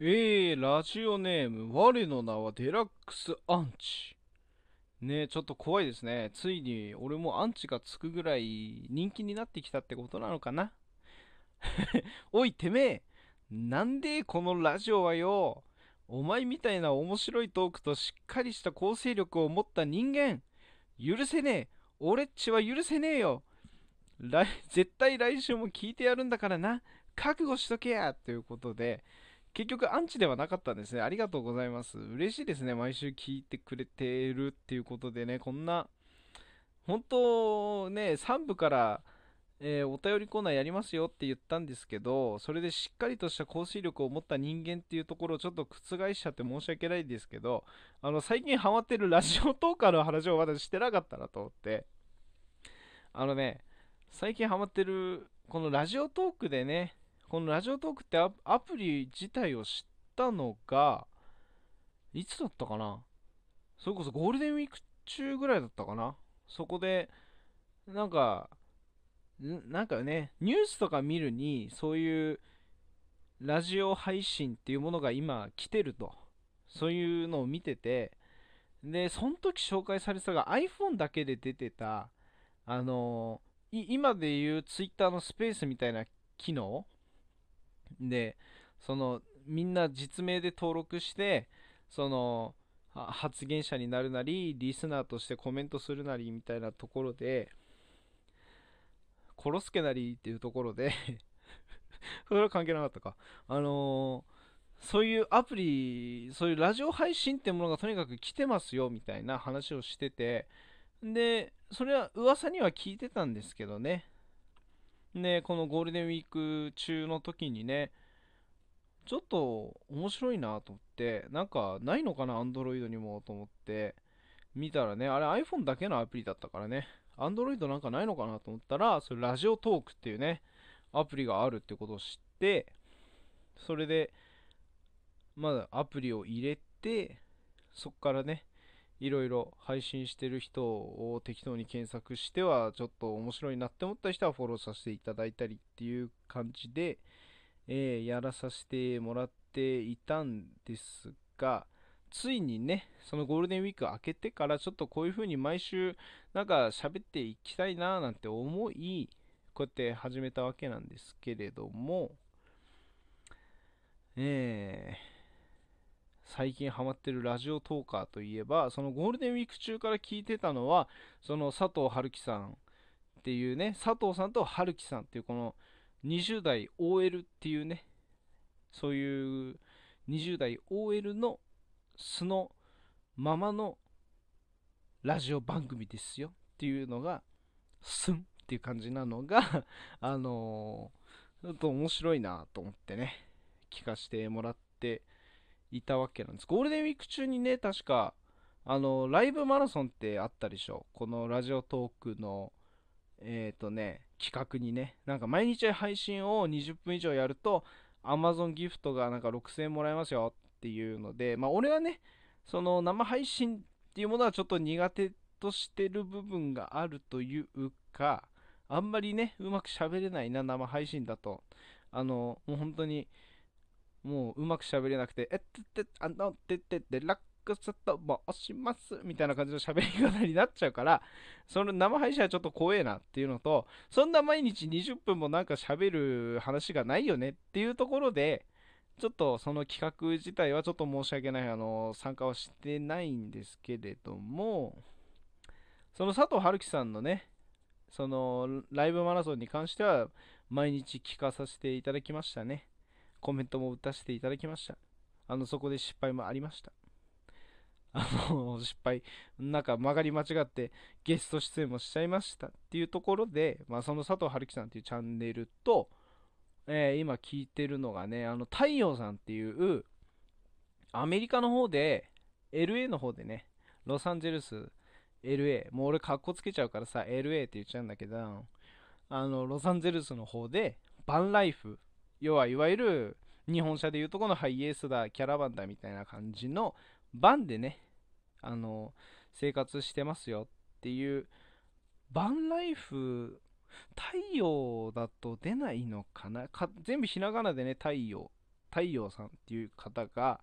えー、ラジオネーム、我の名はデラックスアンチ。ね、ちょっと怖いですね。ついに俺もアンチがつくぐらい人気になってきたってことなのかな？おい、てめえなんでこのラジオはよ、お前みたいな面白いトークとしっかりした構成力を持った人間、許せねえ。俺っちは許せねえよ。来絶対来週も聞いてやるんだからな。覚悟しとけやということで、結局アンチではなかったんですね。ありがとうございます。嬉しいですね。毎週聞いてくれてるっていうことでね、こんな、本当ね、3部から、えー、お便りコーナーやりますよって言ったんですけど、それでしっかりとした行進力を持った人間っていうところをちょっと覆しちゃって申し訳ないんですけど、あの、最近ハマってるラジオトーカーの話をまだしてなかったなと思って、あのね、最近ハマってる、このラジオトークでね、このラジオトークってアプリ自体を知ったのが、いつだったかな？それこそゴールデンウィーク中ぐらいだったかな？そこで、なんか、なんかね、ニュースとか見るに、そういうラジオ配信っていうものが今来てると。そういうのを見てて、で、その時紹介されてたが iPhone だけで出てた、あのー、今でいう Twitter のスペースみたいな機能で、その、みんな実名で登録して、その、発言者になるなり、リスナーとしてコメントするなりみたいなところで、殺すけなりっていうところで それは関係なかったか。あのー、そういうアプリ、そういうラジオ配信ってものがとにかく来てますよみたいな話をしてて、で、それは噂には聞いてたんですけどね。で、このゴールデンウィーク中の時にね、ちょっと面白いなと思って、なんかないのかな、Android にもと思って見たらね、あれ iPhone だけのアプリだったからね、Android なんかないのかなと思ったら、それラジオトークっていうね、アプリがあるってことを知って、それで、まだアプリを入れて、そこからね、いろいろ配信してる人を適当に検索してはちょっと面白いなって思った人はフォローさせていただいたりっていう感じで、えー、やらさせてもらっていたんですがついにねそのゴールデンウィーク明けてからちょっとこういう風に毎週なんか喋っていきたいななんて思いこうやって始めたわけなんですけれどもえー最近ハマってるラジオトーカーといえば、そのゴールデンウィーク中から聞いてたのは、その佐藤春樹さんっていうね、佐藤さんと春樹さんっていうこの20代 OL っていうね、そういう20代 OL の素のままのラジオ番組ですよっていうのが、スンっていう感じなのが あのー、ちょっと面白いなと思ってね、聞かせてもらって、いたわけなんです。ゴールデンウィーク中にね、確か、あの、ライブマラソンってあったでしょ。このラジオトークの、えっ、ー、とね、企画にね、なんか毎日配信を20分以上やると、Amazon ギフトがなんか6000円もらえますよっていうので、まあ俺はね、その生配信っていうものはちょっと苦手としてる部分があるというか、あんまりね、うまく喋れないな、生配信だと。あの、もう本当に、もううまく喋れなくて、えってって、あの、てってって、ラックスと申します、みたいな感じの喋り方になっちゃうから、その生配信はちょっと怖えなっていうのと、そんな毎日20分もなんか喋る話がないよねっていうところで、ちょっとその企画自体はちょっと申し訳ない、あの、参加はしてないんですけれども、その佐藤春樹さんのね、そのライブマラソンに関しては毎日聞かさせていただきましたね。コメントも打たせていただきました。あの、そこで失敗もありました。あの、失敗、なんか曲がり間違ってゲスト出演もしちゃいましたっていうところで、まあ、その佐藤春樹さんっていうチャンネルと、えー、今聞いてるのがね、あの、太陽さんっていう、アメリカの方で、LA の方でね、ロサンゼルス、LA、もう俺かっこつけちゃうからさ、LA って言っちゃうんだけど、あの、ロサンゼルスの方で、バンライフ要はいわゆる日本車でいうとこのハイエースだ、キャラバンだみたいな感じのバンでね、あの、生活してますよっていう、バンライフ、太陽だと出ないのかな？全部ひらがなでね、太陽太陽さんっていう方が、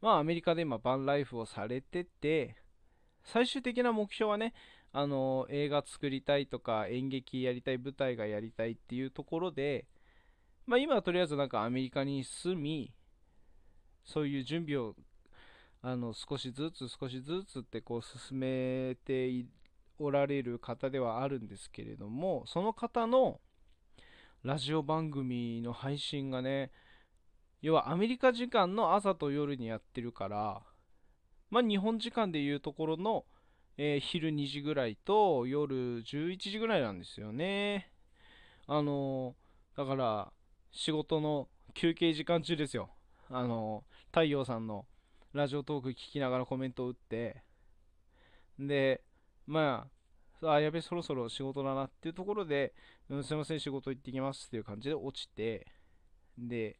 まあ、アメリカで今、バンライフをされてて、最終的な目標はね、あの映画作りたいとか演劇やりたい舞台がやりたいっていうところで、まあ、今はとりあえずなんかアメリカに住みそういう準備をあの少しずつ少しずつってこう進めておられる方ではあるんですけれどもその方のラジオ番組の配信がね要はアメリカ時間の朝と夜にやってるからまあ日本時間でいうところのえー、昼2時ぐらいと夜11時ぐらいなんですよね。あの、だから仕事の休憩時間中ですよ。あの、太陽さんのラジオトーク聞きながらコメントを打って、で、まあ、あ、やべ、そろそろ仕事だなっていうところで、うん、すいません、仕事行ってきますっていう感じで落ちて、で、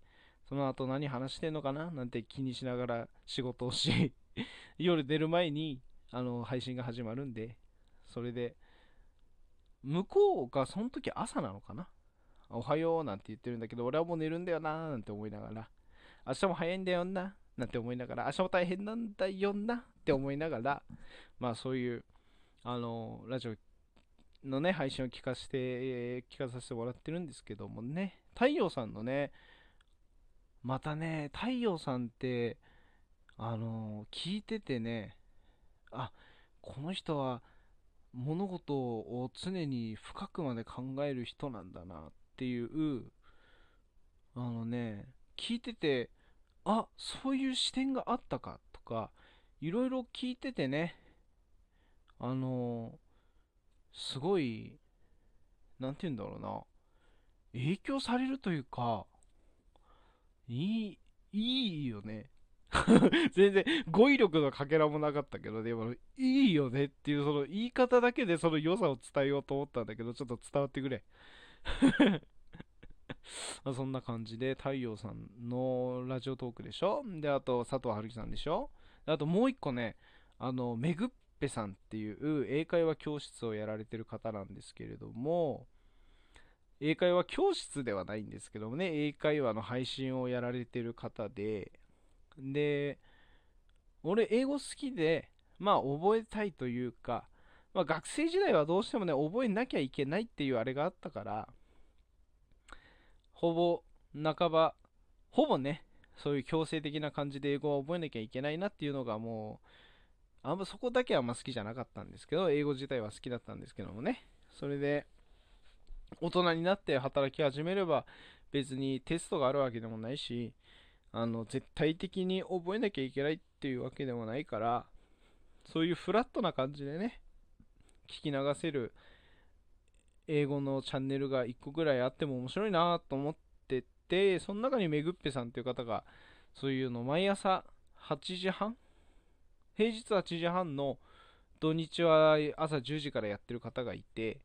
その後何話してんのかな？なんて気にしながら仕事をし 夜出る前にあの配信が始まるんで、それで、向こうがその時朝なのかな？おはようなんて言ってるんだけど、俺はもう寝るんだよななんて思いながら、明日も早いんだよななんて思いながら、明日も大変なんだよなって思いながら、まあそういう、あの、ラジオのね、配信を聞かせて、聞かさせてもらってるんですけどもね、太陽さんのね、またね、太陽さんって、あの、聞いててね、あこの人は物事を常に深くまで考える人なんだなっていうあのね聞いててあそういう視点があったかとかいろいろ聞いててねあのすごい何て言うんだろうな影響されるというかいいいいよね 全然語彙力のかけらもなかったけど、でもいいよねっていうその言い方だけでその良さを伝えようと思ったんだけど、ちょっと伝わってくれ。そんな感じで、太陽さんのラジオトークでしょ？で、あと佐藤春樹さんでしょ？あともう一個ね、あの、めぐっぺさんっていう英会話教室をやられてる方なんですけれども、英会話教室ではないんですけどもね、英会話の配信をやられてる方で、で、俺、英語好きで、まあ、覚えたいというか、まあ、学生時代はどうしてもね、覚えなきゃいけないっていうあれがあったから、ほぼ、半ば、ほぼね、そういう強制的な感じで英語は覚えなきゃいけないなっていうのがもう、あんまそこだけはあんま好きじゃなかったんですけど、英語自体は好きだったんですけどもね。それで、大人になって働き始めれば、別にテストがあるわけでもないし、あの絶対的に覚えなきゃいけないっていうわけでもないからそういうフラットな感じでね聞き流せる英語のチャンネルが1個ぐらいあっても面白いなと思っててその中にめぐっぺさんっていう方がそういうの毎朝8時半？平日8時半の土日は朝10時からやってる方がいて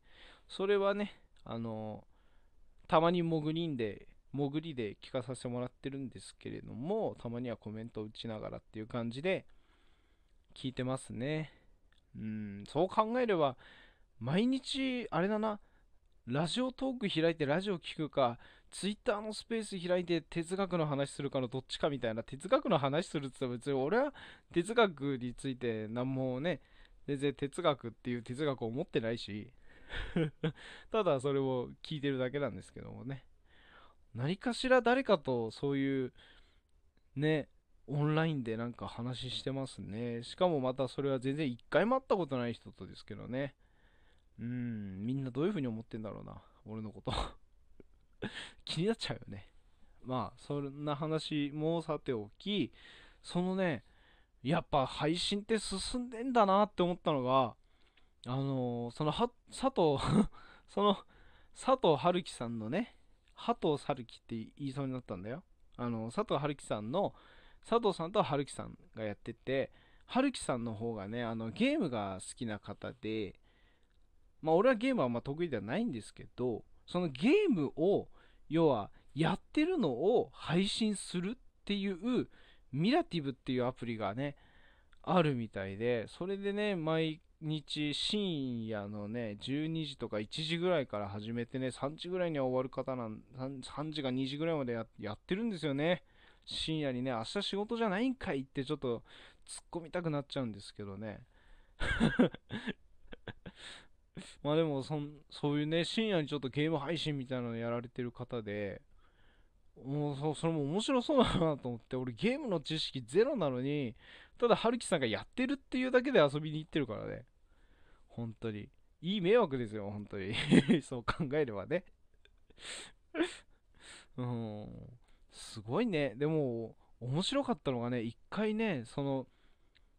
それはねあのたまに潜りんで潜りで聞かさせてもらってるんですけれども、たまにはコメントを打ちながらっていう感じで聞いてますね。うん、そう考えれば、毎日、あれだな、ラジオトーク開いてラジオ聞くか、ツイッターのスペース開いて哲学の話するかのどっちかみたいな、哲学の話するって言ったら別に俺は哲学について何もね、全然哲学っていう哲学を持ってないし、ただそれを聞いてるだけなんですけどもね。何かしら誰かとそういうねオンラインでなんか話してますね。しかもまたそれは全然一回も会ったことない人とですけどね。うんみんなどういう風に思ってんだろうな。俺のこと。気になっちゃうよね。まあそんな話もさておきそのねやっぱ配信って進んでんだなって思ったのがあのー、そのは佐藤 その佐藤春樹さんのね波藤春樹って言いそうになったんだよ。あの、佐藤春樹さんの、佐藤さんと春樹さんがやってて、春樹さんの方がね、あの、ゲームが好きな方で、まあ、俺はゲームはま得意ではないんですけど、そのゲームを、要は、やってるのを配信するっていう、ミラティブっていうアプリがね、あるみたいで、それでね、毎日深夜のね、12時とか1時ぐらいから始めてね、3時ぐらいには終わる方なん、3, 3時か2時ぐらいまでやってるんですよね。深夜にね、明日仕事じゃないんかいってちょっと突っ込みたくなっちゃうんですけどね。まあでもそ、そういうね、深夜にちょっとゲーム配信みたいなのやられてる方で、もうそそれも面白そうだなと思って、俺ゲームの知識ゼロなのに、ただ春樹さんがやってるっていうだけで遊びに行ってるからね。本当に。いい迷惑ですよ、本当に。そう考えればね。うん。すごいね。でも、面白かったのがね、一回ね、その、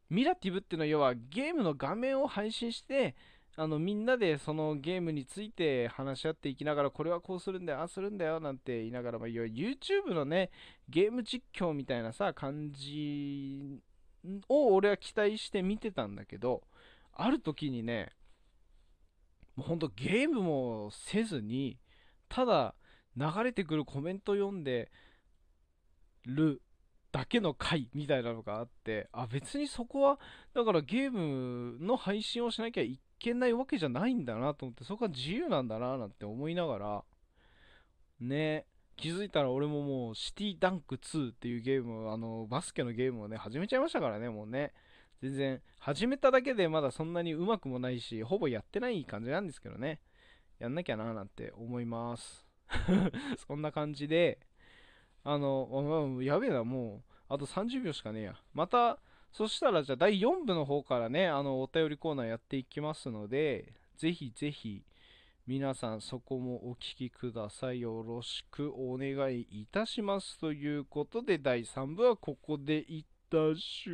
ミラティブっていうのは要はゲームの画面を配信して、あのみんなでそのゲームについて話し合っていきながらこれはこうするんだよああするんだよなんて言いながら、まあ、YouTube のねゲーム実況みたいなさ感じを俺は期待して見てたんだけどある時にねもうほんとゲームもせずにただ流れてくるコメント読んでるだけの回みたいなのがあってあ別にそこはだからゲームの配信をしなきゃいけないわけじゃないんだなと思ってそこは自由なんだななんて思いながらね気づいたら俺ももうシティダンク2っていうゲームあのバスケのゲームをね始めちゃいましたからねもうね。全然始めただけでまだそんなにうまくもないしほぼやってない感じなんですけどね。やんなきゃななんて思います。そんな感じであの、やべえな、もう、あと30秒しかねえや。また、そしたら、じゃあ、第4部の方からね、あの、お便りコーナーやっていきますので、ぜひぜひ、皆さん、そこもお聞きください。よろしくお願いいたします。ということで、第3部はここで一旦終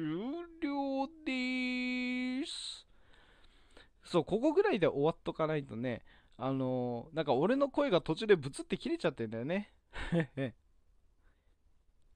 了です。そう、ここぐらいで終わっとかないとね、あのー、なんか俺の声が途中でブツって切れちゃってんだよね。